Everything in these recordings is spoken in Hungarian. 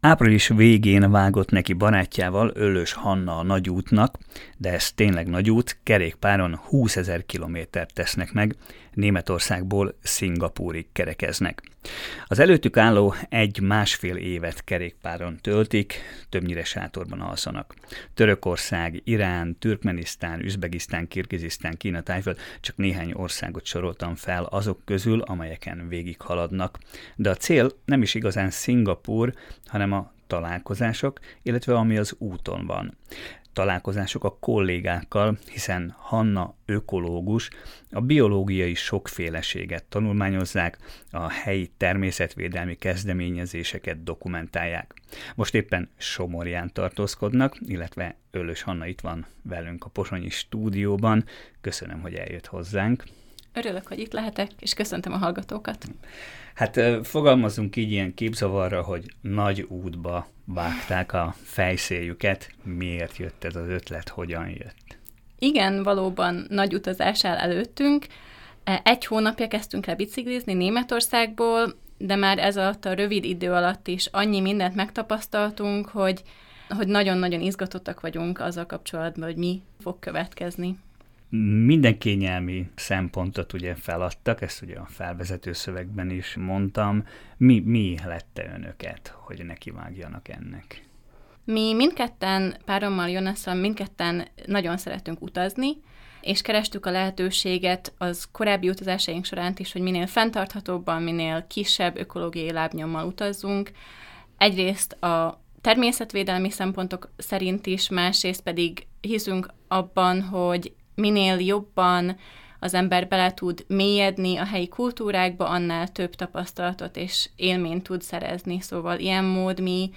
Április végén vágott neki barátjával Öllös Hanna a nagy útnak, de ez tényleg nagy út, kerékpáron 20 ezer kilométert tesznek meg, Németországból Szingapúrig kerekeznek. Az előttük álló egy-másfél évet kerékpáron töltik, többnyire sátorban alszanak. Törökország, Irán, Türkmenisztán, Üzbegisztán, Kirgizisztán, Kína, Tájföld, csak néhány országot soroltam fel azok közül, amelyeken végighaladnak. De a cél nem is igazán Szingapúr, hanem a találkozások, illetve ami az úton van találkozások a kollégákkal, hiszen Hanna ökológus, a biológiai sokféleséget tanulmányozzák, a helyi természetvédelmi kezdeményezéseket dokumentálják. Most éppen Somorján tartózkodnak, illetve Ölös Hanna itt van velünk a Posonyi stúdióban. Köszönöm, hogy eljött hozzánk. Örülök, hogy itt lehetek, és köszöntöm a hallgatókat. Hát fogalmazunk így ilyen képzavarra, hogy nagy útba vágták a fejszéljüket. Miért jött ez az ötlet, hogyan jött? Igen, valóban nagy utazás áll előttünk. E, egy hónapja kezdtünk el biciklizni Németországból, de már ez alatt a rövid idő alatt is annyi mindent megtapasztaltunk, hogy, hogy nagyon-nagyon izgatottak vagyunk azzal kapcsolatban, hogy mi fog következni. Minden kényelmi szempontot ugye feladtak, ezt ugye a felvezető szövegben is mondtam. Mi, mi lette önöket, hogy nekivágjanak ennek? Mi mindketten, párommal Jonasszal mindketten nagyon szeretünk utazni, és kerestük a lehetőséget az korábbi utazásaink során is, hogy minél fenntarthatóbban, minél kisebb ökológiai lábnyommal utazzunk. Egyrészt a természetvédelmi szempontok szerint is, másrészt pedig hiszünk abban, hogy minél jobban az ember bele tud mélyedni a helyi kultúrákba, annál több tapasztalatot és élményt tud szerezni. Szóval ilyen mód mi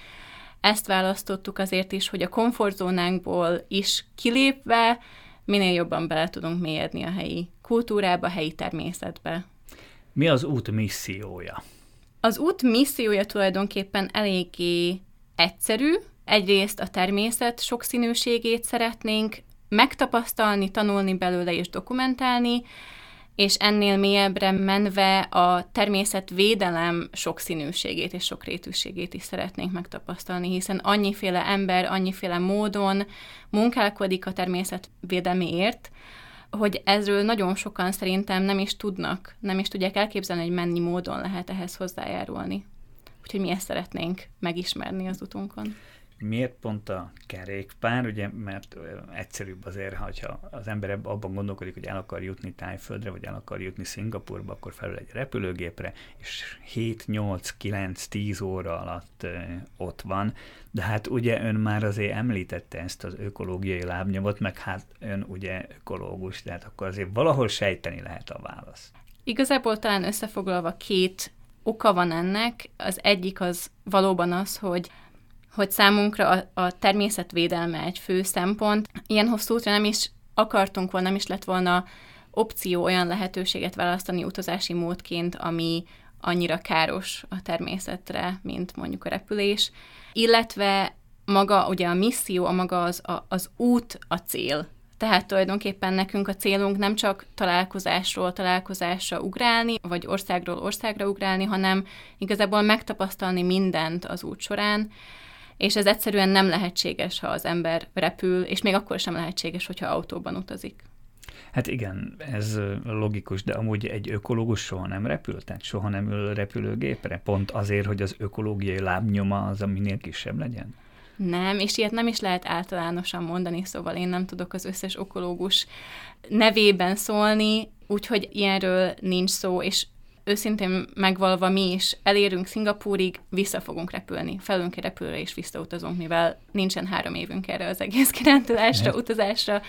ezt választottuk azért is, hogy a komfortzónánkból is kilépve minél jobban bele tudunk mélyedni a helyi kultúrába, a helyi természetbe. Mi az út missziója? Az út missziója tulajdonképpen eléggé egyszerű. Egyrészt a természet sokszínűségét szeretnénk megtapasztalni, tanulni belőle és dokumentálni, és ennél mélyebbre menve a természetvédelem sokszínűségét és sokrétűségét is szeretnénk megtapasztalni, hiszen annyiféle ember, annyiféle módon munkálkodik a természetvédelmiért, hogy ezről nagyon sokan szerintem nem is tudnak, nem is tudják elképzelni, hogy mennyi módon lehet ehhez hozzájárulni. Úgyhogy mi ezt szeretnénk megismerni az utunkon. Miért pont a kerékpár? Ugye, mert egyszerűbb azért, ha az ember abban gondolkodik, hogy el akar jutni Tájföldre, vagy el akar jutni Szingapurba, akkor felül egy repülőgépre, és 7, 8, 9, 10 óra alatt ott van. De hát ugye ön már azért említette ezt az ökológiai lábnyomot, meg hát ön ugye ökológus, tehát akkor azért valahol sejteni lehet a válasz. Igazából talán összefoglalva két oka van ennek. Az egyik az valóban az, hogy hogy számunkra a, a természetvédelme egy fő szempont. Ilyen hosszú útra nem is akartunk volna, nem is lett volna opció olyan lehetőséget választani utazási módként, ami annyira káros a természetre, mint mondjuk a repülés. Illetve maga, ugye a misszió, a maga az, a, az út a cél. Tehát tulajdonképpen nekünk a célunk nem csak találkozásról találkozásra ugrálni, vagy országról országra ugrálni, hanem igazából megtapasztalni mindent az út során, és ez egyszerűen nem lehetséges, ha az ember repül, és még akkor sem lehetséges, hogyha autóban utazik. Hát igen, ez logikus, de amúgy egy ökológus soha nem repül, tehát soha nem ül repülőgépre, pont azért, hogy az ökológiai lábnyoma az, minél kisebb legyen? Nem, és ilyet nem is lehet általánosan mondani, szóval én nem tudok az összes ökológus nevében szólni, úgyhogy ilyenről nincs szó, és őszintén megvalva mi is elérünk Szingapúrig, vissza fogunk repülni. Felünk egy repülőre és visszautazunk, mivel nincsen három évünk erre az egész kirándulásra, utazásra,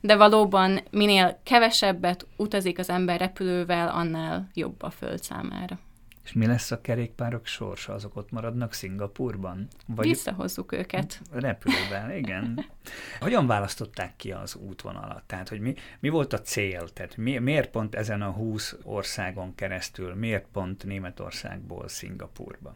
de valóban minél kevesebbet utazik az ember repülővel, annál jobb a föld számára. És mi lesz a kerékpárok sorsa? Azok ott maradnak Szingapurban? Vagy Visszahozzuk őket. Repülőben, igen. Hogyan választották ki az útvonalat? Tehát, hogy mi, mi volt a cél? Tehát mi, miért pont ezen a 20 országon keresztül, miért pont Németországból Szingapurba?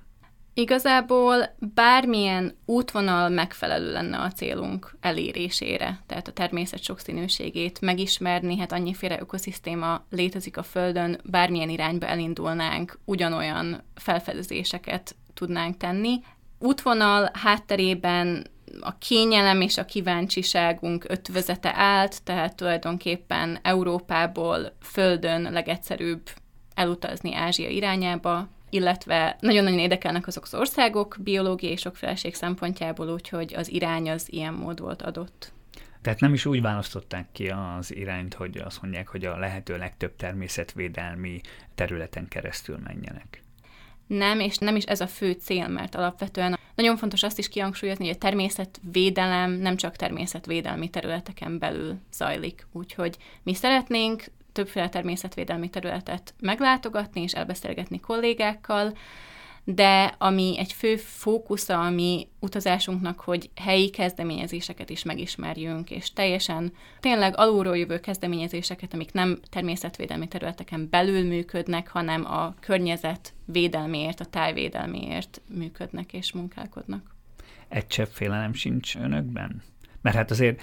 Igazából bármilyen útvonal megfelelő lenne a célunk elérésére, tehát a természet sokszínűségét megismerni, hát annyiféle ökoszisztéma létezik a Földön, bármilyen irányba elindulnánk, ugyanolyan felfedezéseket tudnánk tenni. útvonal hátterében a kényelem és a kíváncsiságunk ötvözete állt, tehát tulajdonképpen Európából földön legegyszerűbb elutazni Ázsia irányába, illetve nagyon-nagyon érdekelnek azok az országok biológiai sokféleség szempontjából, úgyhogy az irány az ilyen mód volt adott. Tehát nem is úgy választották ki az irányt, hogy azt mondják, hogy a lehető legtöbb természetvédelmi területen keresztül menjenek. Nem, és nem is ez a fő cél, mert alapvetően nagyon fontos azt is kihangsúlyozni, hogy a természetvédelem nem csak természetvédelmi területeken belül zajlik. Úgyhogy mi szeretnénk többféle természetvédelmi területet meglátogatni és elbeszélgetni kollégákkal, de ami egy fő fókusza a mi utazásunknak, hogy helyi kezdeményezéseket is megismerjünk, és teljesen tényleg alulról jövő kezdeményezéseket, amik nem természetvédelmi területeken belül működnek, hanem a környezet védelméért, a tájvédelméért működnek és munkálkodnak. Egy csepp félelem sincs önökben? Mert hát azért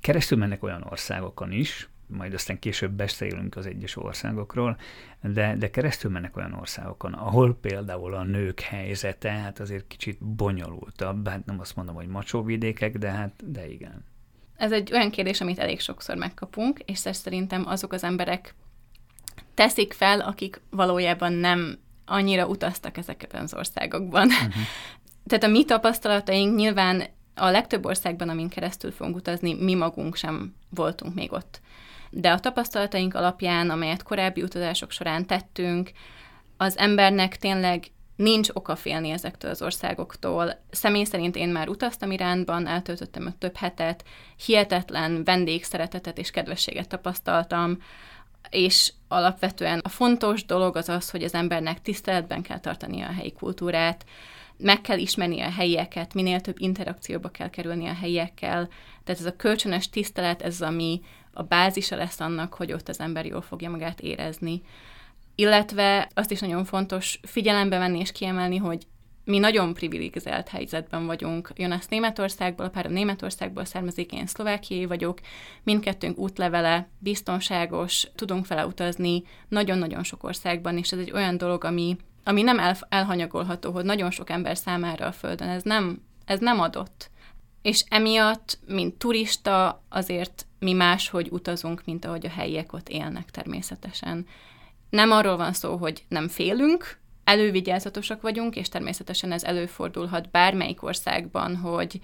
keresztül mennek olyan országokon is, majd aztán később beszélünk az egyes országokról, de, de keresztül mennek olyan országokon, ahol például a nők helyzete hát azért kicsit bonyolultabb, hát nem azt mondom, hogy macsóvidékek, de hát, de igen. Ez egy olyan kérdés, amit elég sokszor megkapunk, és szerintem azok az emberek teszik fel, akik valójában nem annyira utaztak ezekben az országokban. Uh-huh. Tehát a mi tapasztalataink nyilván a legtöbb országban, amin keresztül fogunk utazni, mi magunk sem voltunk még ott de a tapasztalataink alapján, amelyet korábbi utazások során tettünk, az embernek tényleg nincs oka félni ezektől az országoktól. Személy szerint én már utaztam Iránban, eltöltöttem ott több hetet, hihetetlen vendégszeretetet és kedvességet tapasztaltam, és alapvetően a fontos dolog az az, hogy az embernek tiszteletben kell tartania a helyi kultúrát, meg kell ismerni a helyieket, minél több interakcióba kell kerülni a helyiekkel. Tehát ez a kölcsönös tisztelet, ez ami a bázisa lesz annak, hogy ott az ember jól fogja magát érezni. Illetve azt is nagyon fontos figyelembe venni és kiemelni, hogy mi nagyon privilegizált helyzetben vagyunk. Jonas Németországból, a párom Németországból származik, én szlovákiai vagyok, mindkettőnk útlevele biztonságos, tudunk vele utazni nagyon-nagyon sok országban, és ez egy olyan dolog, ami, ami nem el, elhanyagolható, hogy nagyon sok ember számára a Földön ez nem, ez nem adott. És emiatt, mint turista, azért mi máshogy utazunk, mint ahogy a helyiek ott élnek természetesen. Nem arról van szó, hogy nem félünk, elővigyázatosak vagyunk, és természetesen ez előfordulhat bármelyik országban, hogy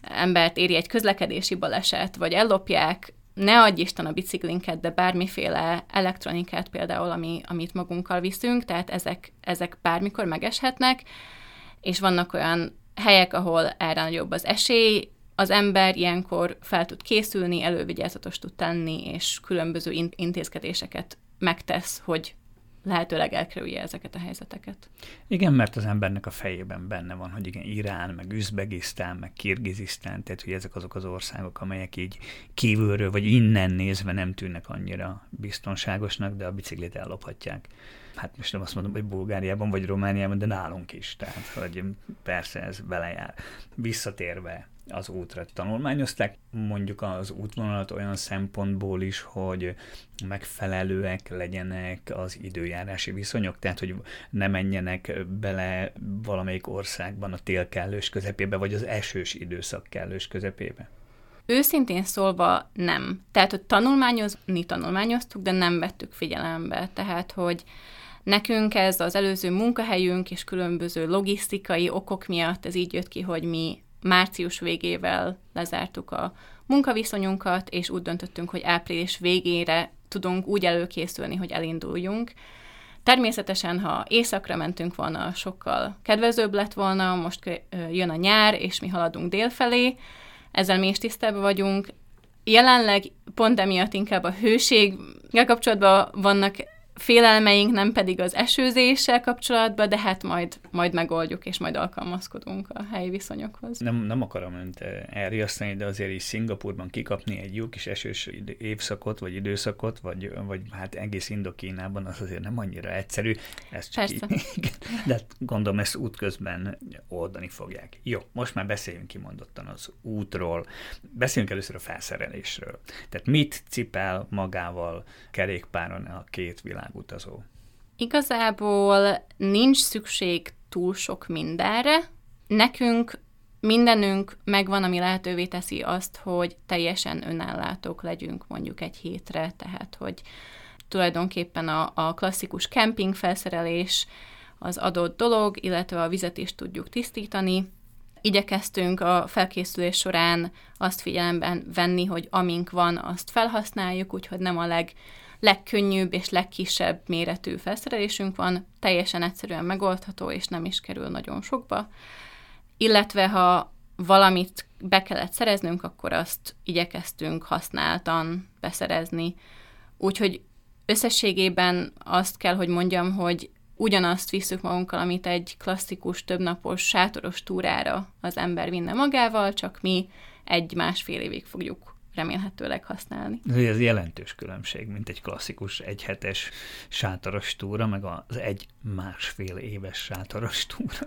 embert éri egy közlekedési baleset, vagy ellopják, ne adj Isten a biciklinket, de bármiféle elektronikát például, ami, amit magunkkal viszünk, tehát ezek, ezek bármikor megeshetnek, és vannak olyan helyek, ahol erre nagyobb az esély, az ember ilyenkor fel tud készülni, elővigyázatos tud tenni, és különböző intézkedéseket megtesz, hogy lehetőleg elkerülje ezeket a helyzeteket. Igen, mert az embernek a fejében benne van, hogy igen, Irán, meg Üzbegisztán, meg Kirgizisztán, tehát hogy ezek azok az országok, amelyek így kívülről, vagy innen nézve nem tűnnek annyira biztonságosnak, de a biciklit ellophatják. Hát most nem azt mondom, hogy Bulgáriában vagy Romániában, de nálunk is. Tehát, hogy persze ez belejár. Visszatérve az útra tanulmányozták, mondjuk az útvonalat olyan szempontból is, hogy megfelelőek legyenek az időjárási viszonyok, tehát hogy ne menjenek bele valamelyik országban a tél kellős közepébe, vagy az esős időszak kellős közepébe. Őszintén szólva nem. Tehát, hogy tanulmányozni tanulmányoztuk, de nem vettük figyelembe. Tehát, hogy nekünk ez az előző munkahelyünk és különböző logisztikai okok miatt ez így jött ki, hogy mi március végével lezártuk a munkaviszonyunkat, és úgy döntöttünk, hogy április végére tudunk úgy előkészülni, hogy elinduljunk. Természetesen, ha északra mentünk volna, sokkal kedvezőbb lett volna, most jön a nyár, és mi haladunk délfelé, ezzel mi is tisztában vagyunk. Jelenleg pont emiatt inkább a hőséggel kapcsolatban vannak félelmeink nem pedig az esőzéssel kapcsolatban, de hát majd, majd megoldjuk, és majd alkalmazkodunk a helyi viszonyokhoz. Nem, nem akarom önt eh, elriasztani, de azért is Szingapurban kikapni egy jó kis esős évszakot, vagy időszakot, vagy, vagy hát egész Indokínában az azért nem annyira egyszerű. Ez csak Persze. Így, de gondolom ezt útközben oldani fogják. Jó, most már beszéljünk kimondottan az útról. Beszéljünk először a felszerelésről. Tehát mit cipel magával kerékpáron a két világ világutazó? Igazából nincs szükség túl sok mindenre. nekünk mindenünk megvan, ami lehetővé teszi azt, hogy teljesen önellátók legyünk mondjuk egy hétre, tehát hogy tulajdonképpen a, a klasszikus kemping felszerelés az adott dolog, illetve a vizet is tudjuk tisztítani. Igyekeztünk a felkészülés során azt figyelemben venni, hogy amink van, azt felhasználjuk, úgyhogy nem a leg, legkönnyűbb és legkisebb méretű felszerelésünk van, teljesen egyszerűen megoldható, és nem is kerül nagyon sokba. Illetve ha valamit be kellett szereznünk, akkor azt igyekeztünk használtan beszerezni. Úgyhogy összességében azt kell, hogy mondjam, hogy ugyanazt visszük magunkkal, amit egy klasszikus, többnapos, sátoros túrára az ember vinne magával, csak mi egy-másfél évig fogjuk remélhetőleg használni. Ez jelentős különbség, mint egy klasszikus egyhetes sátoros túra, meg az egy másfél éves sátoros túra.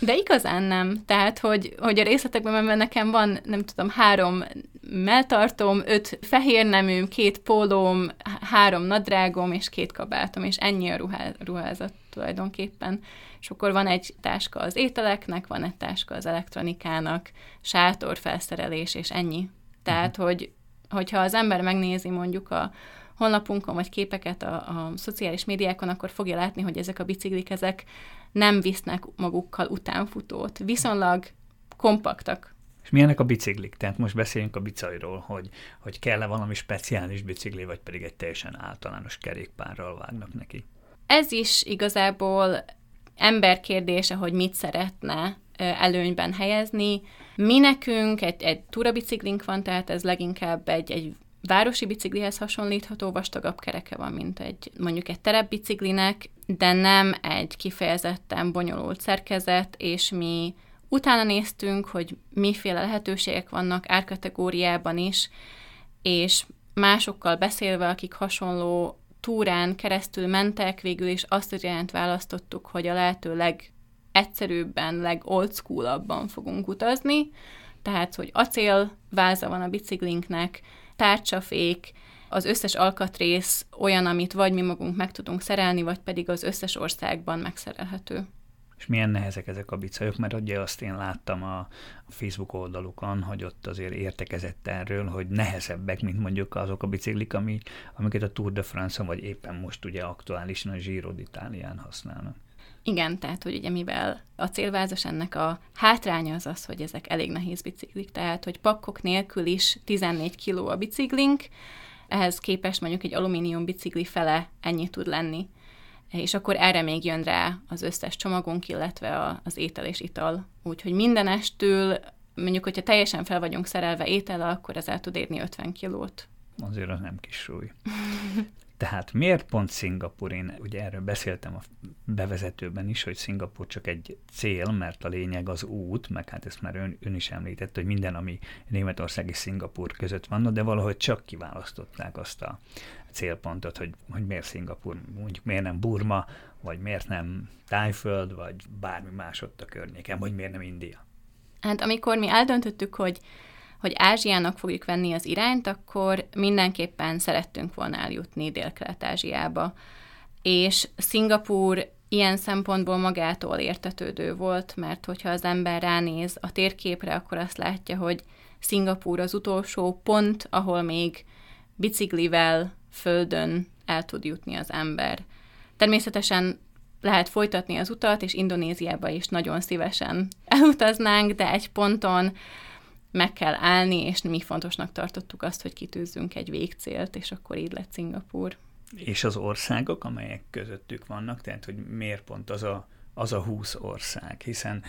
De igazán nem. Tehát, hogy, hogy a részletekben menve nekem van, nem tudom, három melltartom, öt fehér neműm, két pólóm, három nadrágom és két kabátom, és ennyi a ruhá, ruházat tulajdonképpen. És akkor van egy táska az ételeknek, van egy táska az elektronikának, sátorfelszerelés, és ennyi. Tehát, uh-huh. hogy, hogyha az ember megnézi mondjuk a honlapunkon, vagy képeket a, a szociális médiákon, akkor fogja látni, hogy ezek a biciklik, ezek nem visznek magukkal utánfutót. Viszonylag kompaktak. És milyenek a biciklik? Tehát most beszéljünk a bicajról, hogy, hogy kell-e valami speciális bicikli, vagy pedig egy teljesen általános kerékpárral vágnak neki. Ez is igazából ember kérdése, hogy mit szeretne előnyben helyezni. Mi nekünk egy, egy túrabiciklink van, tehát ez leginkább egy, egy városi biciklihez hasonlítható, vastagabb kereke van, mint egy mondjuk egy terepbiciklinek, de nem egy kifejezetten bonyolult szerkezet, és mi utána néztünk, hogy miféle lehetőségek vannak árkategóriában is, és másokkal beszélve, akik hasonló túrán keresztül mentek, végül is azt a irányt választottuk, hogy a lehető leg egyszerűbben, legold schoolabban fogunk utazni, tehát, hogy acél váza van a biciklinknek, tárcsafék, az összes alkatrész olyan, amit vagy mi magunk meg tudunk szerelni, vagy pedig az összes országban megszerelhető. És milyen nehezek ezek a bicajok, mert ugye azt én láttam a, Facebook oldalukon, hogy ott azért értekezett erről, hogy nehezebbek, mint mondjuk azok a biciklik, ami, amiket a Tour de France-on, vagy éppen most ugye aktuálisan a Giro d'Italián használnak. Igen, tehát, hogy ugye mivel a célvázas ennek a hátránya az az, hogy ezek elég nehéz biciklik, tehát, hogy pakkok nélkül is 14 kg a biciklink, ehhez képest mondjuk egy alumínium bicikli fele ennyi tud lenni. És akkor erre még jön rá az összes csomagunk, illetve az étel és ital. Úgyhogy minden estől, mondjuk, hogyha teljesen fel vagyunk szerelve étel, akkor ez el tud érni 50 kilót. Azért az nem kis súly. Tehát miért pont Szingapur? Én ugye erről beszéltem a bevezetőben is, hogy Szingapur csak egy cél, mert a lényeg az út, meg hát ezt már ön, ön is említette, hogy minden, ami Németország és Szingapur között van, de valahogy csak kiválasztották azt a célpontot, hogy, hogy miért Szingapur, mondjuk miért nem Burma, vagy miért nem Tájföld, vagy bármi más ott a környéken, vagy miért nem India. Hát amikor mi eldöntöttük, hogy hogy Ázsiának fogjuk venni az irányt, akkor mindenképpen szerettünk volna eljutni Dél-Kelet-Ázsiába. És Szingapúr ilyen szempontból magától értetődő volt, mert hogyha az ember ránéz a térképre, akkor azt látja, hogy Szingapúr az utolsó pont, ahol még biciklivel földön el tud jutni az ember. Természetesen lehet folytatni az utat, és Indonéziába is nagyon szívesen elutaznánk, de egy ponton meg kell állni, és mi fontosnak tartottuk azt, hogy kitűzzünk egy végcélt, és akkor így lett Szingapúr. És az országok, amelyek közöttük vannak, tehát hogy miért pont az a, az a 20 ország, hiszen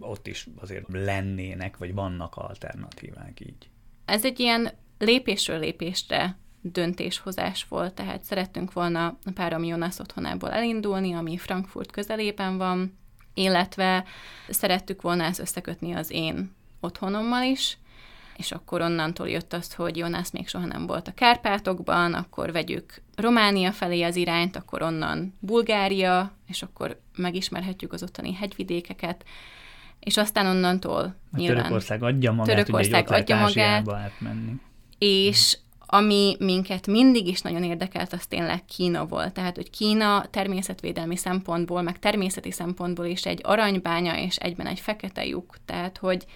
ott is azért lennének, vagy vannak alternatívák így. Ez egy ilyen lépésről lépésre döntéshozás volt, tehát szerettünk volna a párom Jonas otthonából elindulni, ami Frankfurt közelében van, illetve szerettük volna ezt összekötni az én otthonommal is, és akkor onnantól jött az, hogy Jonász még soha nem volt a Kárpátokban, akkor vegyük Románia felé az irányt, akkor onnan Bulgária, és akkor megismerhetjük az ottani hegyvidékeket, és aztán onnantól a nyilván... Törökország adja magát, Törökország ugye, adja magát, átmenni. És Ami minket mindig is nagyon érdekelt, az tényleg Kína volt. Tehát, hogy Kína természetvédelmi szempontból, meg természeti szempontból is egy aranybánya és egyben egy fekete lyuk. Tehát, hogy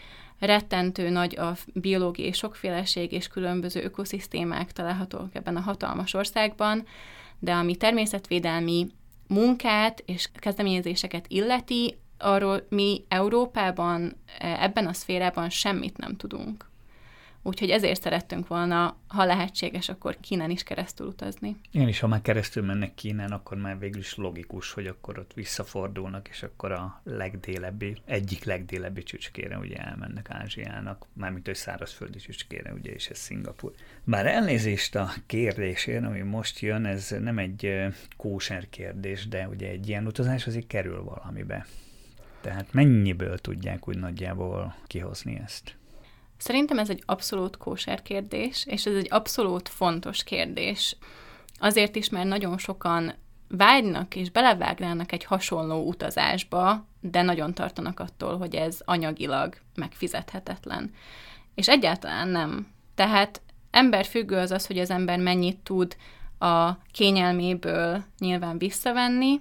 rettentő nagy a biológiai sokféleség és különböző ökoszisztémák találhatók ebben a hatalmas országban, de ami természetvédelmi munkát és kezdeményezéseket illeti, arról mi Európában ebben a szférában semmit nem tudunk. Úgyhogy ezért szerettünk volna, ha lehetséges, akkor Kínán is keresztül utazni. Igen, és ha már keresztül mennek Kínán, akkor már végül is logikus, hogy akkor ott visszafordulnak, és akkor a legdélebbi, egyik legdélebbi csücskére ugye elmennek Ázsiának, mármint hogy szárazföldi csücskére, ugye, és ez Szingapur. Bár elnézést a kérdésért, ami most jön, ez nem egy kóser kérdés, de ugye egy ilyen utazás azért kerül valamibe. Tehát mennyiből tudják úgy nagyjából kihozni ezt? Szerintem ez egy abszolút kóser kérdés, és ez egy abszolút fontos kérdés. Azért is, mert nagyon sokan vágynak és belevágnának egy hasonló utazásba, de nagyon tartanak attól, hogy ez anyagilag megfizethetetlen. És egyáltalán nem. Tehát emberfüggő az az, hogy az ember mennyit tud a kényelméből nyilván visszavenni.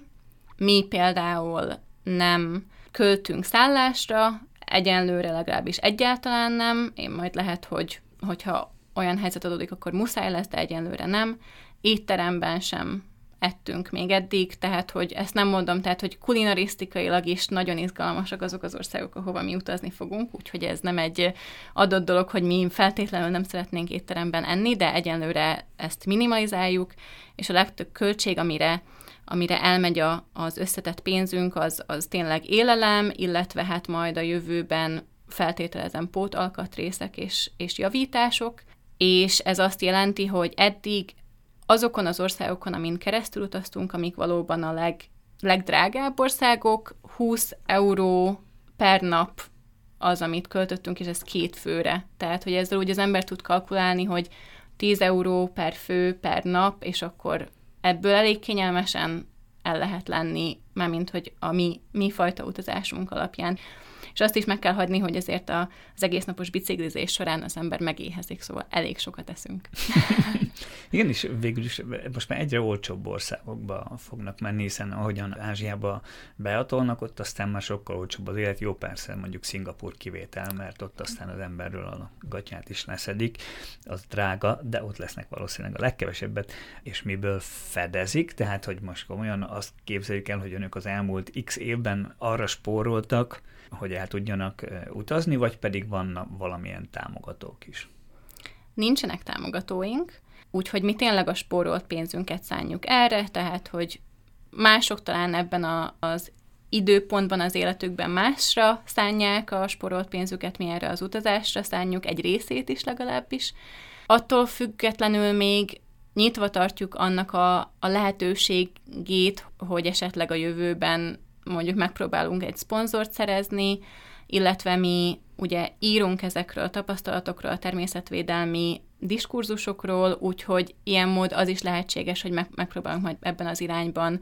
Mi például nem költünk szállásra, egyenlőre legalábbis egyáltalán nem, én majd lehet, hogy hogyha olyan helyzet adódik, akkor muszáj lesz, de egyenlőre nem. Étteremben sem ettünk még eddig, tehát hogy ezt nem mondom, tehát hogy kulinarisztikailag is nagyon izgalmasak azok az országok, ahova mi utazni fogunk, úgyhogy ez nem egy adott dolog, hogy mi feltétlenül nem szeretnénk étteremben enni, de egyenlőre ezt minimalizáljuk, és a legtöbb költség, amire amire elmegy a, az összetett pénzünk, az, az tényleg élelem, illetve hát majd a jövőben feltételezem pótalkatrészek és, és javítások, és ez azt jelenti, hogy eddig azokon az országokon, amin keresztül utaztunk, amik valóban a leg, legdrágább országok, 20 euró per nap az, amit költöttünk, és ez két főre. Tehát, hogy ezzel úgy az ember tud kalkulálni, hogy 10 euró per fő per nap, és akkor ebből elég kényelmesen el lehet lenni, mármint hogy a mi, mi fajta utazásunk alapján. És azt is meg kell hagyni, hogy azért a, az egész napos biciklizés során az ember megéhezik, szóval elég sokat eszünk. Igen, és végül is most már egyre olcsóbb országokba fognak menni, hiszen ahogyan Ázsiába beatolnak, ott aztán már sokkal olcsóbb az élet. Jó, persze mondjuk Szingapur kivétel, mert ott aztán az emberről a gatyát is leszedik, az drága, de ott lesznek valószínűleg a legkevesebbet, és miből fedezik, tehát hogy most komolyan azt képzeljük el, hogy önök az elmúlt x évben arra spóroltak, hogy el tudjanak utazni, vagy pedig vannak valamilyen támogatók is? Nincsenek támogatóink, úgyhogy mi tényleg a spórolt pénzünket szánjuk erre, tehát hogy mások talán ebben a, az időpontban az életükben másra szánják a sporolt pénzüket, mi erre az utazásra szánjuk, egy részét is legalábbis. Attól függetlenül még nyitva tartjuk annak a, a lehetőségét, hogy esetleg a jövőben mondjuk megpróbálunk egy szponzort szerezni, illetve mi ugye írunk ezekről a tapasztalatokról, a természetvédelmi diskurzusokról, úgyhogy ilyen mód az is lehetséges, hogy meg, megpróbálunk majd ebben az irányban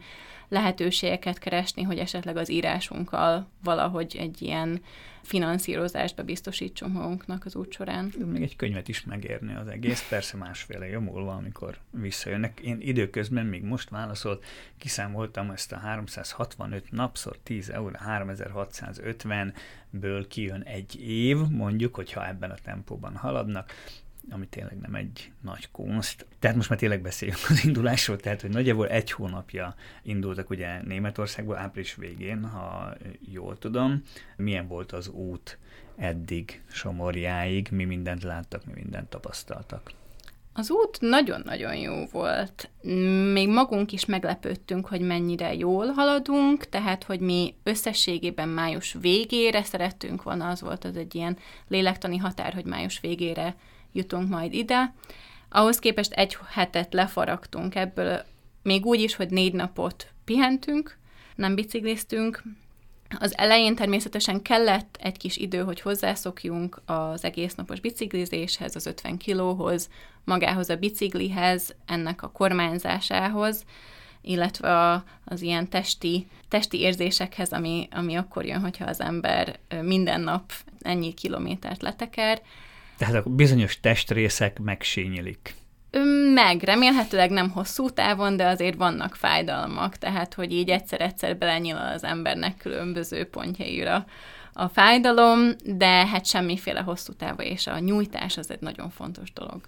lehetőségeket keresni, hogy esetleg az írásunkkal valahogy egy ilyen finanszírozást biztosítsunk magunknak az út során. Még egy könyvet is megérni az egész, persze másféle jó múlva, amikor visszajönnek. Én időközben még most válaszolt, kiszámoltam ezt a 365 napszor 10 euró, 3650-ből kijön egy év, mondjuk, hogyha ebben a tempóban haladnak, ami tényleg nem egy nagy kunst. Tehát most már tényleg beszéljünk az indulásról, tehát hogy nagyjából egy hónapja indultak ugye Németországból április végén, ha jól tudom. Milyen volt az út eddig Somorjáig, mi mindent láttak, mi mindent tapasztaltak? Az út nagyon-nagyon jó volt. Még magunk is meglepődtünk, hogy mennyire jól haladunk, tehát, hogy mi összességében május végére szerettünk volna, az volt az egy ilyen lélektani határ, hogy május végére jutunk majd ide. Ahhoz képest egy hetet lefaragtunk ebből, még úgy is, hogy négy napot pihentünk, nem bicikliztünk. Az elején természetesen kellett egy kis idő, hogy hozzászokjunk az egész napos biciklizéshez, az 50 kilóhoz, magához a biciklihez, ennek a kormányzásához, illetve az ilyen testi, testi érzésekhez, ami, ami akkor jön, hogyha az ember minden nap ennyi kilométert leteker. Tehát a bizonyos testrészek megsínyilik. Meg, remélhetőleg nem hosszú távon, de azért vannak fájdalmak, tehát hogy így egyszer-egyszer belenyilal az embernek különböző pontjaira a fájdalom, de hát semmiféle hosszú távon, és a nyújtás az egy nagyon fontos dolog.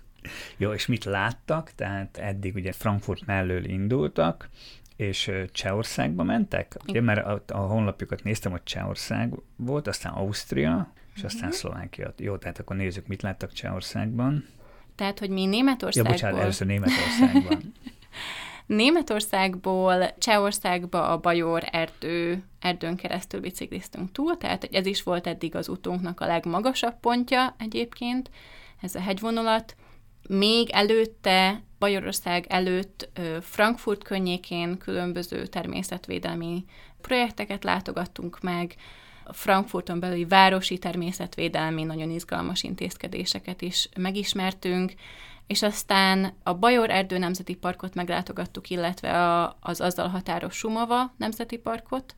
Jó, és mit láttak? Tehát eddig ugye Frankfurt mellől indultak, és Csehországba mentek? Ugye, mert a, a honlapjukat néztem, hogy Csehország volt, aztán Ausztria, és aztán mm-hmm. Szlovákia. Jó, tehát akkor nézzük, mit láttak Csehországban. Tehát, hogy mi Németországból... Ja, bocsánat, először Németországban. Németországból Csehországba a Bajor erdő, erdőn keresztül bicikliztünk túl, tehát ez is volt eddig az utunknak a legmagasabb pontja egyébként, ez a hegyvonulat. Még előtte, Bajorország előtt Frankfurt környékén különböző természetvédelmi projekteket látogattunk meg, Frankfurton belüli városi természetvédelmi nagyon izgalmas intézkedéseket is megismertünk, és aztán a Bajor Erdő Nemzeti Parkot meglátogattuk, illetve a, az azzal határos Sumava Nemzeti Parkot.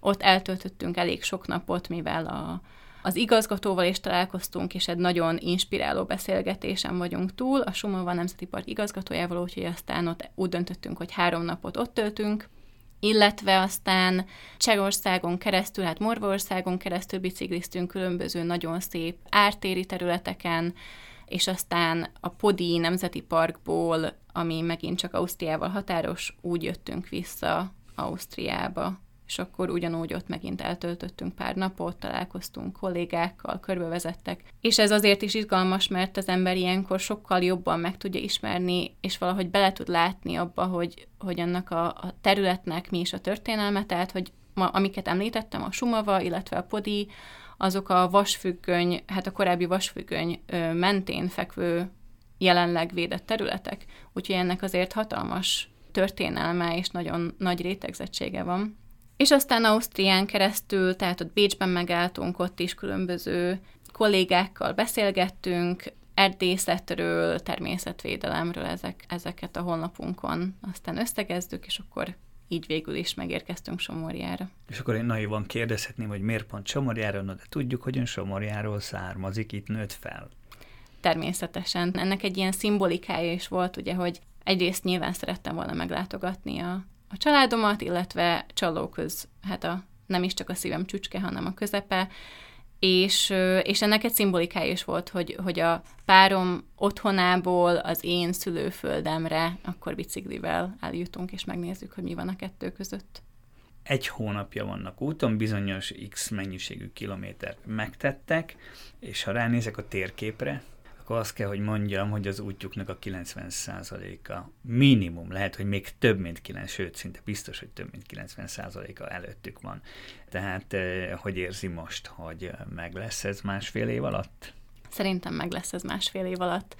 Ott eltöltöttünk elég sok napot, mivel a, az igazgatóval is találkoztunk, és egy nagyon inspiráló beszélgetésen vagyunk túl, a Sumava Nemzeti Park igazgatójával, úgyhogy aztán ott úgy döntöttünk, hogy három napot ott töltünk, illetve aztán Csehországon keresztül, hát Morvaországon keresztül bicikliztünk különböző nagyon szép ártéri területeken, és aztán a Podi Nemzeti Parkból, ami megint csak Ausztriával határos, úgy jöttünk vissza Ausztriába és akkor ugyanúgy ott megint eltöltöttünk pár napot, találkoztunk kollégákkal, körbevezettek. És ez azért is izgalmas, mert az ember ilyenkor sokkal jobban meg tudja ismerni, és valahogy bele tud látni abba, hogy, hogy annak a, a területnek mi is a történelme, tehát hogy ma, amiket említettem, a Sumava, illetve a Podi, azok a vasfüggöny, hát a korábbi vasfüggöny mentén fekvő jelenleg védett területek, úgyhogy ennek azért hatalmas történelme és nagyon nagy rétegzettsége van. És aztán Ausztrián keresztül, tehát ott Bécsben megálltunk, ott is különböző kollégákkal beszélgettünk, erdészetről, természetvédelemről ezek, ezeket a honlapunkon. Aztán összegezdük, és akkor így végül is megérkeztünk Somorjára. És akkor én naivan kérdezhetném, hogy miért pont Somorjára, no, de tudjuk, hogy ön Somorjáról származik, itt nőtt fel. Természetesen. Ennek egy ilyen szimbolikája is volt, ugye, hogy egyrészt nyilván szerettem volna meglátogatni a, a családomat, illetve csalóköz, hát a, nem is csak a szívem csücske, hanem a közepe, és, és ennek egy szimbolikája is volt, hogy, hogy a párom otthonából az én szülőföldemre akkor biciklivel eljutunk, és megnézzük, hogy mi van a kettő között. Egy hónapja vannak úton, bizonyos X mennyiségű kilométert megtettek, és ha ránézek a térképre, akkor azt kell, hogy mondjam, hogy az útjuknak a 90%-a minimum, lehet, hogy még több mint 9, sőt, szinte biztos, hogy több mint 90%-a előttük van. Tehát eh, hogy érzi most, hogy meg lesz ez másfél év alatt? Szerintem meg lesz ez másfél év alatt.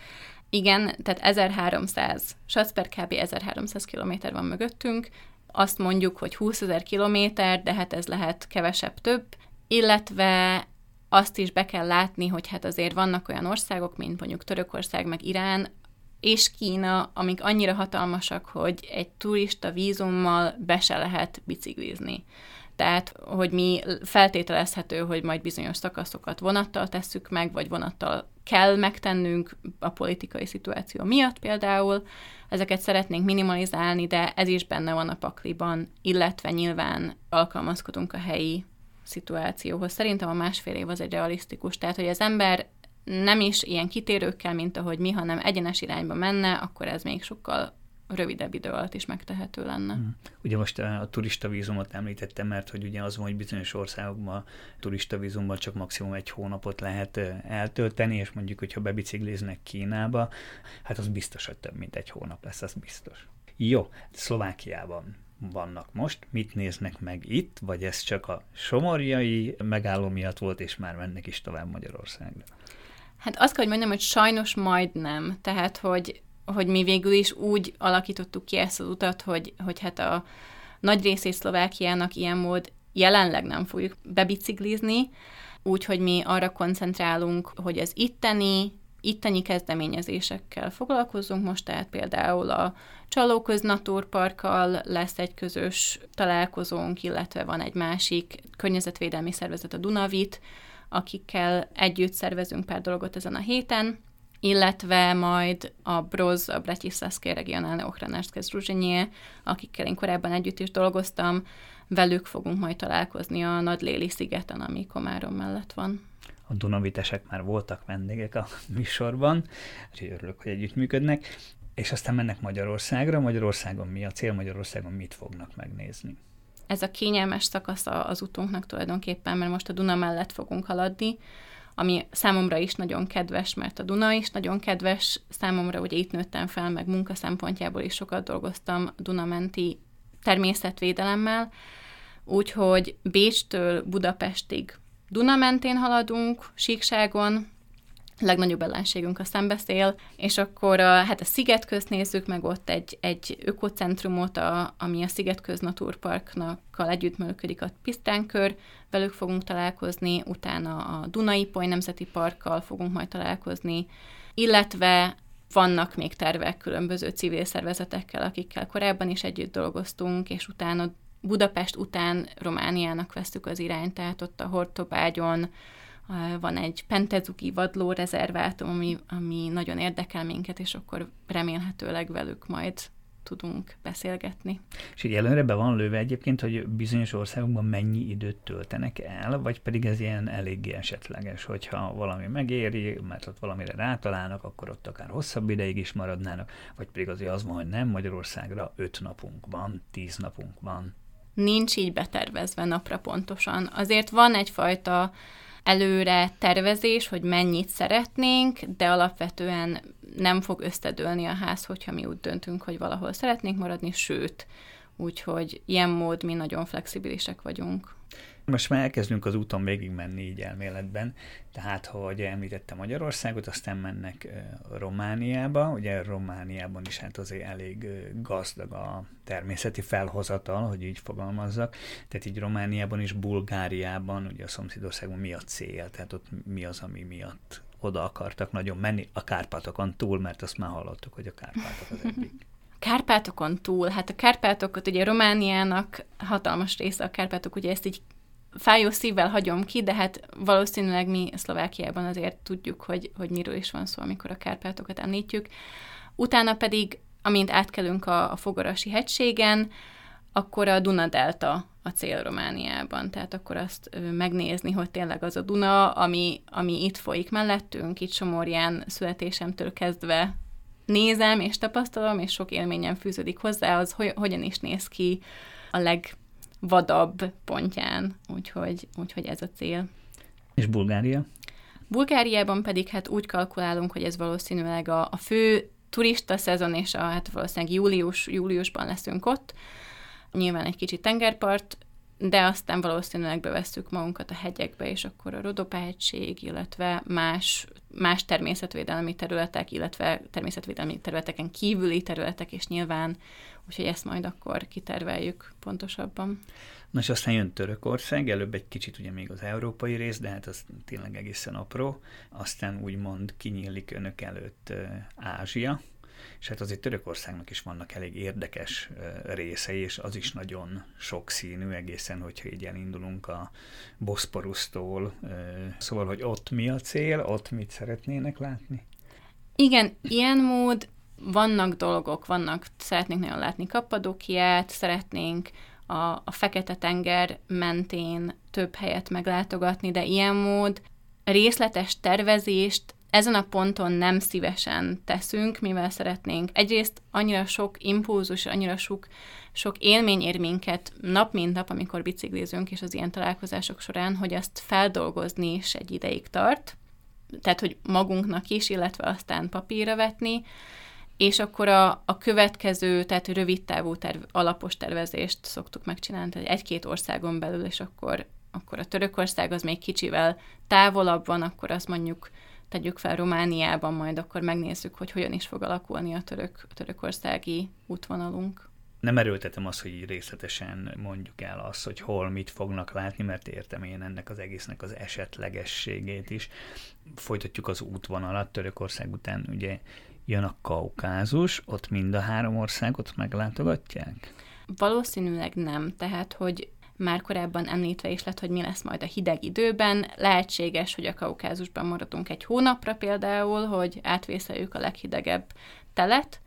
Igen, tehát 1300, Satzper kb. 1300 km van mögöttünk, azt mondjuk, hogy 20 ezer kilométer, de hát ez lehet kevesebb több, illetve azt is be kell látni, hogy hát azért vannak olyan országok, mint mondjuk Törökország, meg Irán, és Kína, amik annyira hatalmasak, hogy egy turista vízummal be se lehet biciklizni. Tehát, hogy mi feltételezhető, hogy majd bizonyos szakaszokat vonattal tesszük meg, vagy vonattal kell megtennünk a politikai szituáció miatt például. Ezeket szeretnénk minimalizálni, de ez is benne van a pakliban, illetve nyilván alkalmazkodunk a helyi szituációhoz. Szerintem a másfél év az egy realisztikus, tehát hogy az ember nem is ilyen kitérőkkel, mint ahogy mi, hanem egyenes irányba menne, akkor ez még sokkal rövidebb idő alatt is megtehető lenne. Hmm. Ugye most a turista vízumot említettem, mert hogy ugye az van, hogy bizonyos országokban turista vízumban csak maximum egy hónapot lehet eltölteni, és mondjuk, hogyha bebicikliznek Kínába, hát az biztos, hogy több mint egy hónap lesz, az biztos. Jó, Szlovákiában vannak most, mit néznek meg itt, vagy ez csak a somorjai megálló miatt volt, és már mennek is tovább Magyarországra? Hát azt kell, hogy mondjam, hogy sajnos majd nem. Tehát, hogy, hogy mi végül is úgy alakítottuk ki ezt az utat, hogy, hogy hát a nagy részét Szlovákiának ilyen mód jelenleg nem fogjuk bebiciklizni, úgyhogy mi arra koncentrálunk, hogy az itteni itteni kezdeményezésekkel foglalkozunk most, tehát például a Csalóköz Naturparkkal lesz egy közös találkozónk, illetve van egy másik környezetvédelmi szervezet, a Dunavit, akikkel együtt szervezünk pár dolgot ezen a héten. illetve majd a Broz, a Bratislavské regionálne ochranárske združenie, akikkel én korábban együtt is dolgoztam, velük fogunk majd találkozni a Nagyléli szigeten, ami Komárom mellett van. A Dunavitesek már voltak vendégek a műsorban, úgyhogy örülök, hogy együttműködnek. És aztán mennek Magyarországra. Magyarországon mi a cél? Magyarországon mit fognak megnézni? Ez a kényelmes szakasz az utunknak tulajdonképpen, mert most a Duna mellett fogunk haladni, ami számomra is nagyon kedves, mert a Duna is nagyon kedves számomra, hogy itt nőttem fel, meg munka szempontjából is sokat dolgoztam Dunamenti természetvédelemmel, úgyhogy Bécstől Budapestig Duna mentén haladunk, síkságon, legnagyobb ellenségünk a szembeszél, és akkor a, hát a Szigetköz nézzük meg ott egy, egy ökocentrumot, a, ami a Szigetköz Naturparknakkal együttműködik a Pisztránkör, velük fogunk találkozni, utána a Dunai Poly Nemzeti Parkkal fogunk majd találkozni, illetve vannak még tervek különböző civil szervezetekkel, akikkel korábban is együtt dolgoztunk, és utána Budapest után Romániának vesztük az irányt, tehát ott a Hortobágyon, van egy Pentezuki vadló rezervátum, ami, ami nagyon érdekel minket, és akkor remélhetőleg velük majd tudunk beszélgetni. És így előre be van lőve egyébként, hogy bizonyos országokban mennyi időt töltenek el, vagy pedig ez ilyen eléggé esetleges, hogyha valami megéri, mert ott valamire rátalálnak, akkor ott akár hosszabb ideig is maradnának, vagy pedig azért az van, hogy nem Magyarországra öt napunk van, tíz napunk van. Nincs így betervezve napra pontosan. Azért van egyfajta előre tervezés, hogy mennyit szeretnénk, de alapvetően nem fog összedőlni a ház, hogyha mi úgy döntünk, hogy valahol szeretnénk maradni, sőt, úgyhogy ilyen mód mi nagyon flexibilisek vagyunk. Most már elkezdünk az úton végig menni így elméletben, tehát, hogy említette Magyarországot, aztán mennek Romániába, ugye Romániában is hát azért elég gazdag a természeti felhozatal, hogy így fogalmazzak, tehát így Romániában is, Bulgáriában, ugye a szomszédországban mi a cél, tehát ott mi az, ami miatt oda akartak nagyon menni, a Kárpátokon túl, mert azt már hallottuk, hogy a Kárpátok az egyik. Kárpátokon túl, hát a Kárpátokat ugye Romániának hatalmas része a Kárpátok, ugye ezt így fájó szívvel hagyom ki, de hát valószínűleg mi Szlovákiában azért tudjuk, hogy, hogy miről is van szó, amikor a Kárpátokat említjük. Utána pedig, amint átkelünk a, a Fogarasi hegységen, akkor a Duna Delta a cél Romániában. Tehát akkor azt megnézni, hogy tényleg az a Duna, ami, ami itt folyik mellettünk, itt Somorján születésemtől kezdve nézem és tapasztalom, és sok élményem fűződik hozzá, az hogy, hogyan is néz ki a leg vadabb pontján, úgyhogy, úgyhogy ez a cél. És Bulgária? Bulgáriában pedig hát úgy kalkulálunk, hogy ez valószínűleg a, a fő turista szezon, és a, hát valószínűleg július, júliusban leszünk ott. Nyilván egy kicsit tengerpart, de aztán valószínűleg bevesszük magunkat a hegyekbe, és akkor a Rodopágység, illetve más, más természetvédelmi területek, illetve természetvédelmi területeken kívüli területek, és nyilván, úgyhogy ezt majd akkor kiterveljük pontosabban. Na és aztán jön Törökország, előbb egy kicsit ugye még az európai rész, de hát az tényleg egészen apró, aztán úgymond kinyílik önök előtt Ázsia, és hát azért Törökországnak is vannak elég érdekes részei, és az is nagyon sokszínű egészen, hogyha így elindulunk a Boszporusztól. Szóval, hogy ott mi a cél, ott mit szeretnének látni? Igen, ilyen mód vannak dolgok, vannak, szeretnénk nagyon látni Kappadokiát, szeretnénk a, a Fekete-tenger mentén több helyet meglátogatni, de ilyen mód részletes tervezést ezen a ponton nem szívesen teszünk, mivel szeretnénk. Egyrészt annyira sok impulzus, annyira sok, sok élmény ér minket nap mint nap, amikor biciklizünk, és az ilyen találkozások során, hogy ezt feldolgozni is egy ideig tart, tehát, hogy magunknak is, illetve aztán papírra vetni, és akkor a, a következő, tehát rövid távú terv, alapos tervezést szoktuk megcsinálni, tehát egy-két országon belül, és akkor, akkor a Törökország az még kicsivel távolabb van, akkor azt mondjuk tegyük fel Romániában, majd akkor megnézzük, hogy hogyan is fog alakulni a török, törökországi útvonalunk. Nem erőltetem azt, hogy részletesen mondjuk el azt, hogy hol mit fognak látni, mert értem én ennek az egésznek az esetlegességét is. Folytatjuk az útvonalat, Törökország után ugye jön a Kaukázus, ott mind a három országot meglátogatják? Valószínűleg nem, tehát hogy már korábban említve is lett, hogy mi lesz majd a hideg időben. Lehetséges, hogy a Kaukázusban maradunk egy hónapra például, hogy átvészeljük a leghidegebb telet,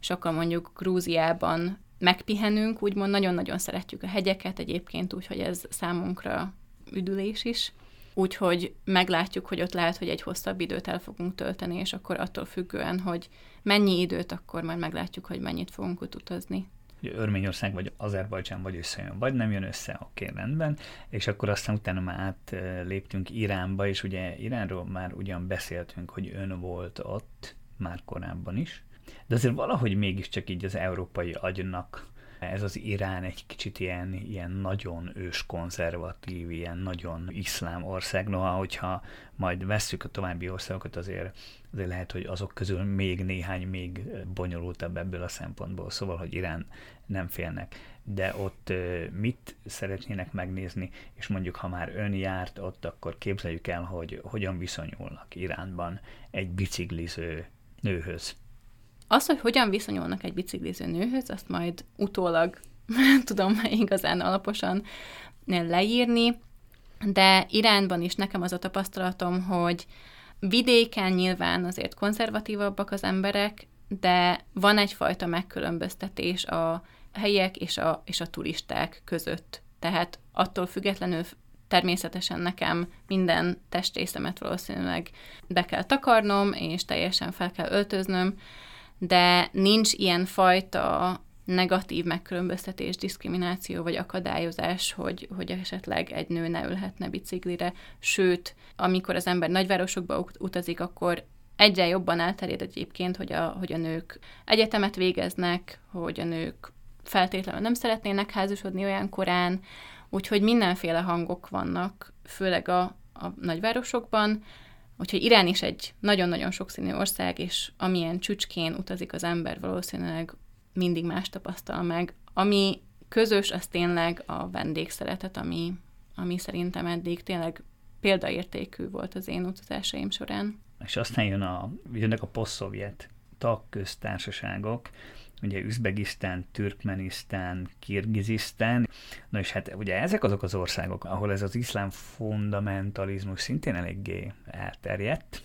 és akkor mondjuk Grúziában megpihenünk, úgymond nagyon-nagyon szeretjük a hegyeket, egyébként úgy, hogy ez számunkra üdülés is. Úgyhogy meglátjuk, hogy ott lehet, hogy egy hosszabb időt el fogunk tölteni, és akkor attól függően, hogy mennyi időt, akkor majd meglátjuk, hogy mennyit fogunk ott utazni. Örményország vagy Azerbajdzsán vagy összejön, vagy nem jön össze, oké, okay, rendben, és akkor aztán utána már átléptünk Iránba, és ugye Iránról már ugyan beszéltünk, hogy ön volt ott, már korábban is, de azért valahogy mégiscsak így az európai agynak ez az Irán egy kicsit ilyen, ilyen nagyon ős konzervatív, ilyen nagyon iszlám ország, noha hogyha majd vesszük a további országokat, azért, azért lehet, hogy azok közül még néhány még bonyolultabb ebből a szempontból, szóval, hogy Irán nem félnek. De ott mit szeretnének megnézni, és mondjuk, ha már ön járt ott, akkor képzeljük el, hogy hogyan viszonyulnak Iránban egy bicikliző nőhöz. Az, hogy hogyan viszonyulnak egy bicikliző nőhöz, azt majd utólag tudom igazán alaposan leírni, de Iránban is nekem az a tapasztalatom, hogy vidéken nyilván azért konzervatívabbak az emberek, de van egyfajta megkülönböztetés a helyiek és a, és a turisták között. Tehát attól függetlenül természetesen nekem minden testrészemet valószínűleg be kell takarnom, és teljesen fel kell öltöznöm, de nincs ilyen fajta negatív megkülönböztetés, diszkrimináció vagy akadályozás, hogy, hogy esetleg egy nő ne ülhetne biciklire. Sőt, amikor az ember nagyvárosokba utazik, akkor egyre jobban elterjed egyébként, hogy a, hogy a nők egyetemet végeznek, hogy a nők feltétlenül nem szeretnének házasodni olyan korán, úgyhogy mindenféle hangok vannak, főleg a, a nagyvárosokban, Úgyhogy Irán is egy nagyon-nagyon sokszínű ország, és amilyen csücskén utazik az ember, valószínűleg mindig más tapasztal meg. Ami közös, az tényleg a vendégszeretet, ami, ami szerintem eddig tényleg példaértékű volt az én utazásaim során. És aztán jön a, jönnek a posztszovjet tagköztársaságok, ugye Üzbegisztán, Türkmenisztán, Kirgizisztán, na és hát ugye ezek azok az országok, ahol ez az iszlám fundamentalizmus szintén eléggé elterjedt,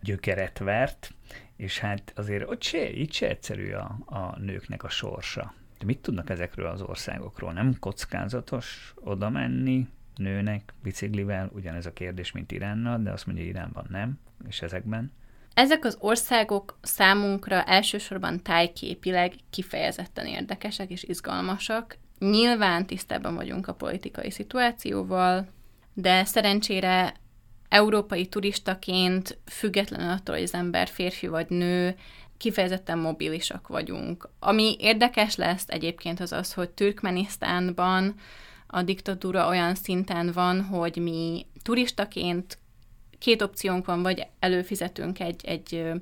gyökeret vert, és hát azért ott se, itt se egyszerű a, a nőknek a sorsa. De mit tudnak ezekről az országokról? Nem kockázatos oda menni nőnek biciklivel? Ugyanez a kérdés, mint Iránnal, de azt mondja, Iránban nem, és ezekben. Ezek az országok számunkra elsősorban tájképileg kifejezetten érdekesek és izgalmasak. Nyilván tisztában vagyunk a politikai szituációval, de szerencsére európai turistaként, függetlenül attól, hogy az ember férfi vagy nő, kifejezetten mobilisak vagyunk. Ami érdekes lesz egyébként az az, hogy Türkmenisztánban a diktatúra olyan szinten van, hogy mi turistaként két opciónk van, vagy előfizetünk egy, egy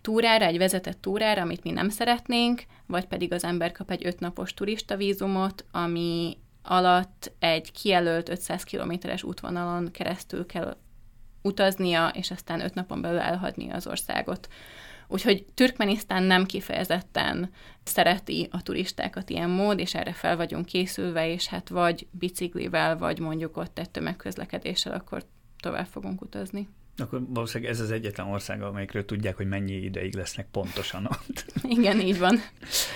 túrára, egy vezetett túrára, amit mi nem szeretnénk, vagy pedig az ember kap egy ötnapos turista vízumot, ami alatt egy kijelölt 500 kilométeres útvonalon keresztül kell utaznia, és aztán öt napon belül elhagyni az országot. Úgyhogy Türkmenisztán nem kifejezetten szereti a turistákat ilyen mód, és erre fel vagyunk készülve, és hát vagy biciklivel, vagy mondjuk ott egy tömegközlekedéssel, akkor tovább fogunk utazni. Akkor valószínűleg ez az egyetlen ország, amelyikről tudják, hogy mennyi ideig lesznek pontosan ott. Igen, így van.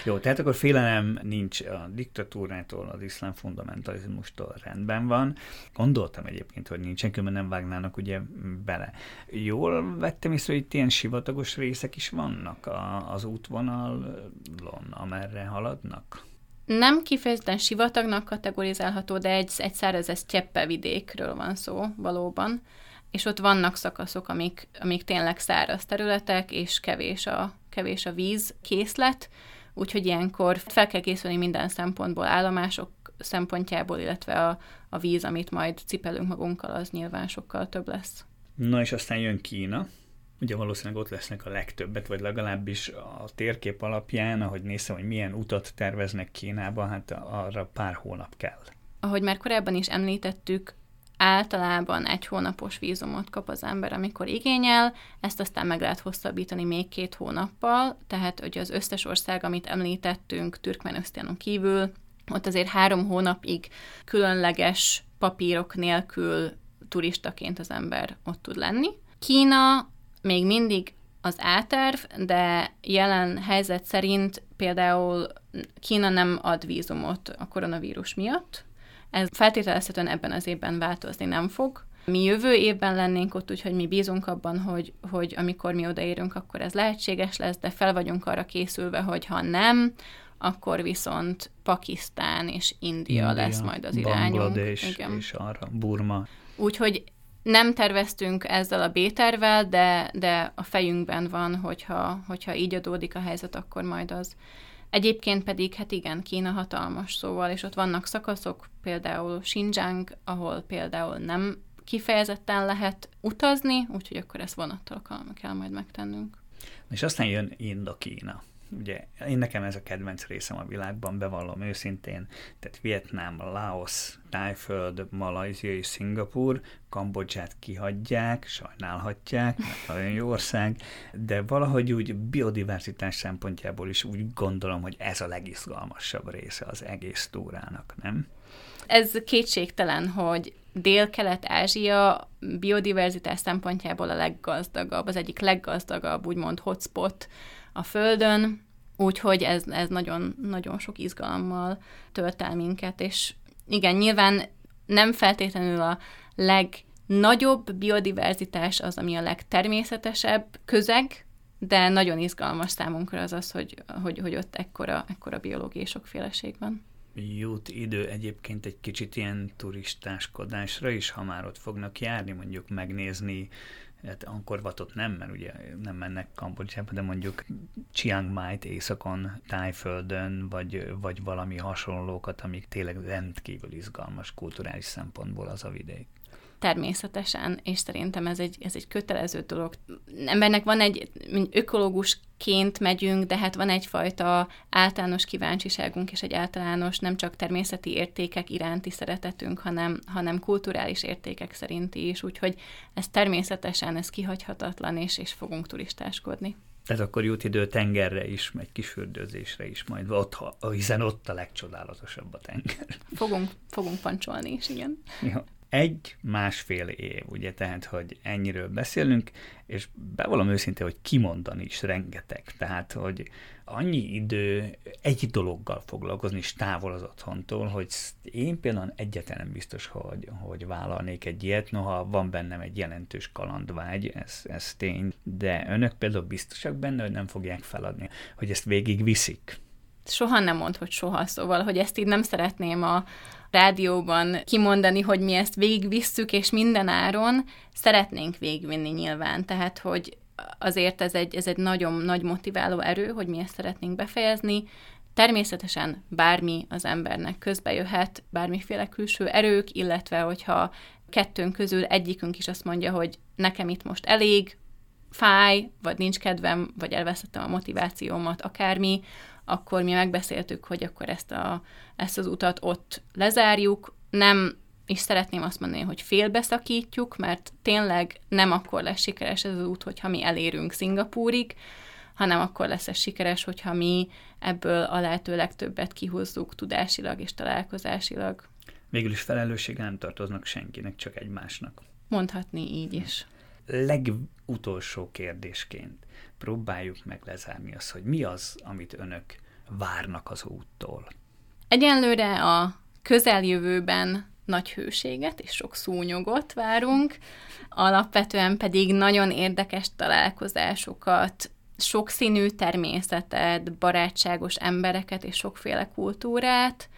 Jó, tehát akkor félelem nincs a diktatúrától, az iszlám fundamentalizmustól rendben van. Gondoltam egyébként, hogy nincsen, különben nem vágnának ugye bele. Jól vettem észre, hogy itt ilyen sivatagos részek is vannak az útvonalon, amerre haladnak? Nem kifejezetten sivatagnak kategorizálható, de egy, egy száraz cseppe vidékről van szó valóban, és ott vannak szakaszok, amik, amik tényleg száraz területek, és kevés a, kevés a víz készlet, úgyhogy ilyenkor fel kell készülni minden szempontból, állomások szempontjából, illetve a, a víz, amit majd cipelünk magunkkal, az nyilván sokkal több lesz. Na és aztán jön Kína, ugye valószínűleg ott lesznek a legtöbbet, vagy legalábbis a térkép alapján, ahogy nézem, hogy milyen utat terveznek Kínába, hát arra pár hónap kell. Ahogy már korábban is említettük, általában egy hónapos vízumot kap az ember, amikor igényel, ezt aztán meg lehet hosszabbítani még két hónappal, tehát hogy az összes ország, amit említettünk, Türkmenisztánon kívül, ott azért három hónapig különleges papírok nélkül turistaként az ember ott tud lenni. Kína még mindig az áterv, de jelen helyzet szerint például Kína nem ad vízumot a koronavírus miatt. Ez feltételezhetően ebben az évben változni nem fog. Mi jövő évben lennénk ott, úgyhogy mi bízunk abban, hogy, hogy amikor mi odaérünk, akkor ez lehetséges lesz, de fel vagyunk arra készülve, hogy ha nem, akkor viszont Pakisztán és India, India lesz majd az irányunk. Bangladesh Igen. és arra Burma. Úgyhogy nem terveztünk ezzel a B-tervel, de, de a fejünkben van, hogyha, hogyha így adódik a helyzet, akkor majd az. Egyébként pedig, hát igen, Kína hatalmas szóval, és ott vannak szakaszok, például Xinjiang, ahol például nem kifejezetten lehet utazni, úgyhogy akkor ezt vonattal kell majd megtennünk. És aztán jön Indokína. Ugye én nekem ez a kedvenc részem a világban, bevallom őszintén, tehát Vietnám, Laos, Tájföld, Malajzia és Szingapur, Kambodzsát kihagyják, sajnálhatják, nagyon jó ország, de valahogy úgy biodiverzitás szempontjából is úgy gondolom, hogy ez a legizgalmasabb része az egész túrának, nem? Ez kétségtelen, hogy Dél-Kelet-Ázsia biodiverzitás szempontjából a leggazdagabb, az egyik leggazdagabb, úgymond hotspot a Földön, úgyhogy ez, ez nagyon, nagyon sok izgalommal tölt el minket, és igen, nyilván nem feltétlenül a legnagyobb biodiverzitás az, ami a legtermészetesebb közeg, de nagyon izgalmas számunkra az az, hogy, hogy, hogy ott ekkora, ekkora biológiai sokféleség van. Jut idő egyébként egy kicsit ilyen turistáskodásra is, ha már ott fognak járni, mondjuk megnézni, hát Angkorvatot nem, mert ugye nem mennek Kambodzsába, de mondjuk Chiang Mai-t északon, Tájföldön, vagy, vagy valami hasonlókat, amik tényleg rendkívül izgalmas kulturális szempontból az a vidék természetesen, és szerintem ez egy, ez egy kötelező dolog. Embernek van egy, ökológusként megyünk, de hát van egyfajta általános kíváncsiságunk, és egy általános nem csak természeti értékek iránti szeretetünk, hanem, hanem kulturális értékek szerinti is, úgyhogy ez természetesen, ez kihagyhatatlan, és, és fogunk turistáskodni. Tehát akkor jut idő tengerre is, egy kis fürdőzésre is, majd ott, hiszen ott a legcsodálatosabb a tenger. Fogunk, fogunk pancsolni is, igen. Jó egy-másfél év, ugye, tehát, hogy ennyiről beszélünk, és bevallom őszintén, hogy kimondani is rengeteg, tehát, hogy annyi idő egy dologgal foglalkozni, és távol az otthontól, hogy én például egyetlen biztos, hogy, hogy vállalnék egy ilyet, noha van bennem egy jelentős kalandvágy, ez, ez tény, de önök például biztosak benne, hogy nem fogják feladni, hogy ezt végig viszik. Soha nem mond, hogy soha, szóval, hogy ezt így nem szeretném a, rádióban kimondani, hogy mi ezt végigvisszük, és minden áron szeretnénk végigvinni nyilván. Tehát, hogy azért ez egy, ez egy nagyon nagy motiváló erő, hogy mi ezt szeretnénk befejezni. Természetesen bármi az embernek közbejöhet, bármiféle külső erők, illetve hogyha kettőnk közül egyikünk is azt mondja, hogy nekem itt most elég, fáj, vagy nincs kedvem, vagy elvesztettem a motivációmat, akármi, akkor mi megbeszéltük, hogy akkor ezt, a, ezt az utat ott lezárjuk. Nem és szeretném azt mondani, hogy félbeszakítjuk, mert tényleg nem akkor lesz sikeres ez az út, hogyha mi elérünk Szingapúrig, hanem akkor lesz ez sikeres, hogyha mi ebből a lehető legtöbbet kihúzzuk tudásilag és találkozásilag. Végül is felelőssége nem tartoznak senkinek, csak egymásnak. Mondhatni így is. Legutolsó kérdésként próbáljuk meg lezárni azt, hogy mi az, amit önök várnak az úttól. Egyenlőre a közeljövőben nagy hőséget és sok szúnyogot várunk, alapvetően pedig nagyon érdekes találkozásokat, sokszínű természetet, barátságos embereket és sokféle kultúrát,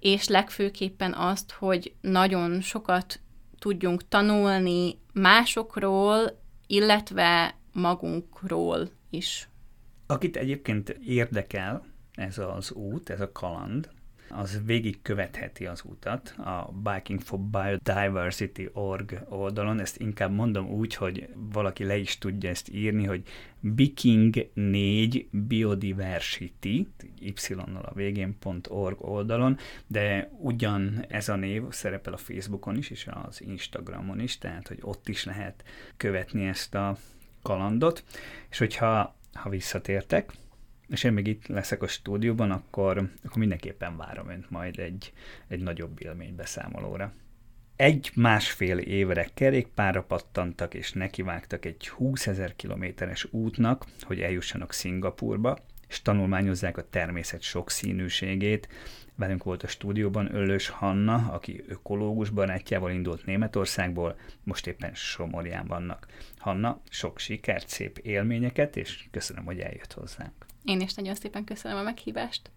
és legfőképpen azt, hogy nagyon sokat tudjunk tanulni másokról, illetve magunkról is. Akit egyébként érdekel ez az út, ez a kaland, az végig követheti az utat a Biking for Biodiversity org oldalon. Ezt inkább mondom úgy, hogy valaki le is tudja ezt írni, hogy Biking 4 Biodiversity, y-nal a végén.org oldalon, de ugyan ez a név szerepel a Facebookon is, és az Instagramon is, tehát hogy ott is lehet követni ezt a kalandot, és hogyha ha visszatértek, és én még itt leszek a stúdióban, akkor, akkor mindenképpen várom önt majd egy, egy nagyobb élménybeszámolóra. Egy másfél évre kerékpára pattantak, és nekivágtak egy 20 ezer kilométeres útnak, hogy eljussanak Szingapurba, és tanulmányozzák a természet sokszínűségét. Velünk volt a stúdióban Öllős Hanna, aki ökológus barátjával indult Németországból, most éppen Somorján vannak. Hanna, sok sikert, szép élményeket, és köszönöm, hogy eljött hozzánk. Én is nagyon szépen köszönöm a meghívást.